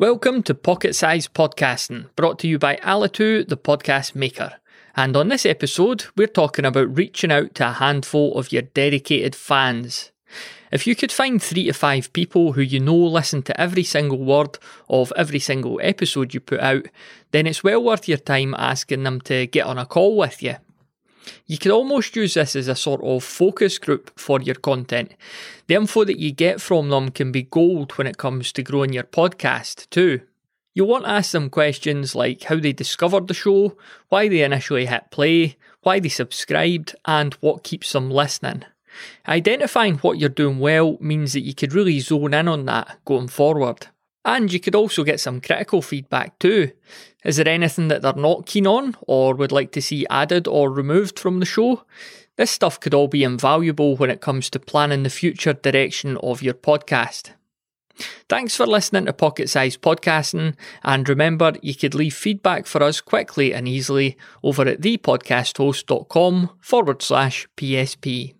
Welcome to Pocket-Sized Podcasting, brought to you by Alitu, the podcast maker. And on this episode, we're talking about reaching out to a handful of your dedicated fans. If you could find three to five people who you know listen to every single word of every single episode you put out, then it's well worth your time asking them to get on a call with you. You could almost use this as a sort of focus group for your content. The info that you get from them can be gold when it comes to growing your podcast, too. You'll want to ask them questions like how they discovered the show, why they initially hit play, why they subscribed, and what keeps them listening. Identifying what you're doing well means that you could really zone in on that going forward. And you could also get some critical feedback too. Is there anything that they're not keen on or would like to see added or removed from the show? This stuff could all be invaluable when it comes to planning the future direction of your podcast. Thanks for listening to Pocket-Sized Podcasting, and remember you could leave feedback for us quickly and easily over at thepodcasthost.com forward slash PSP.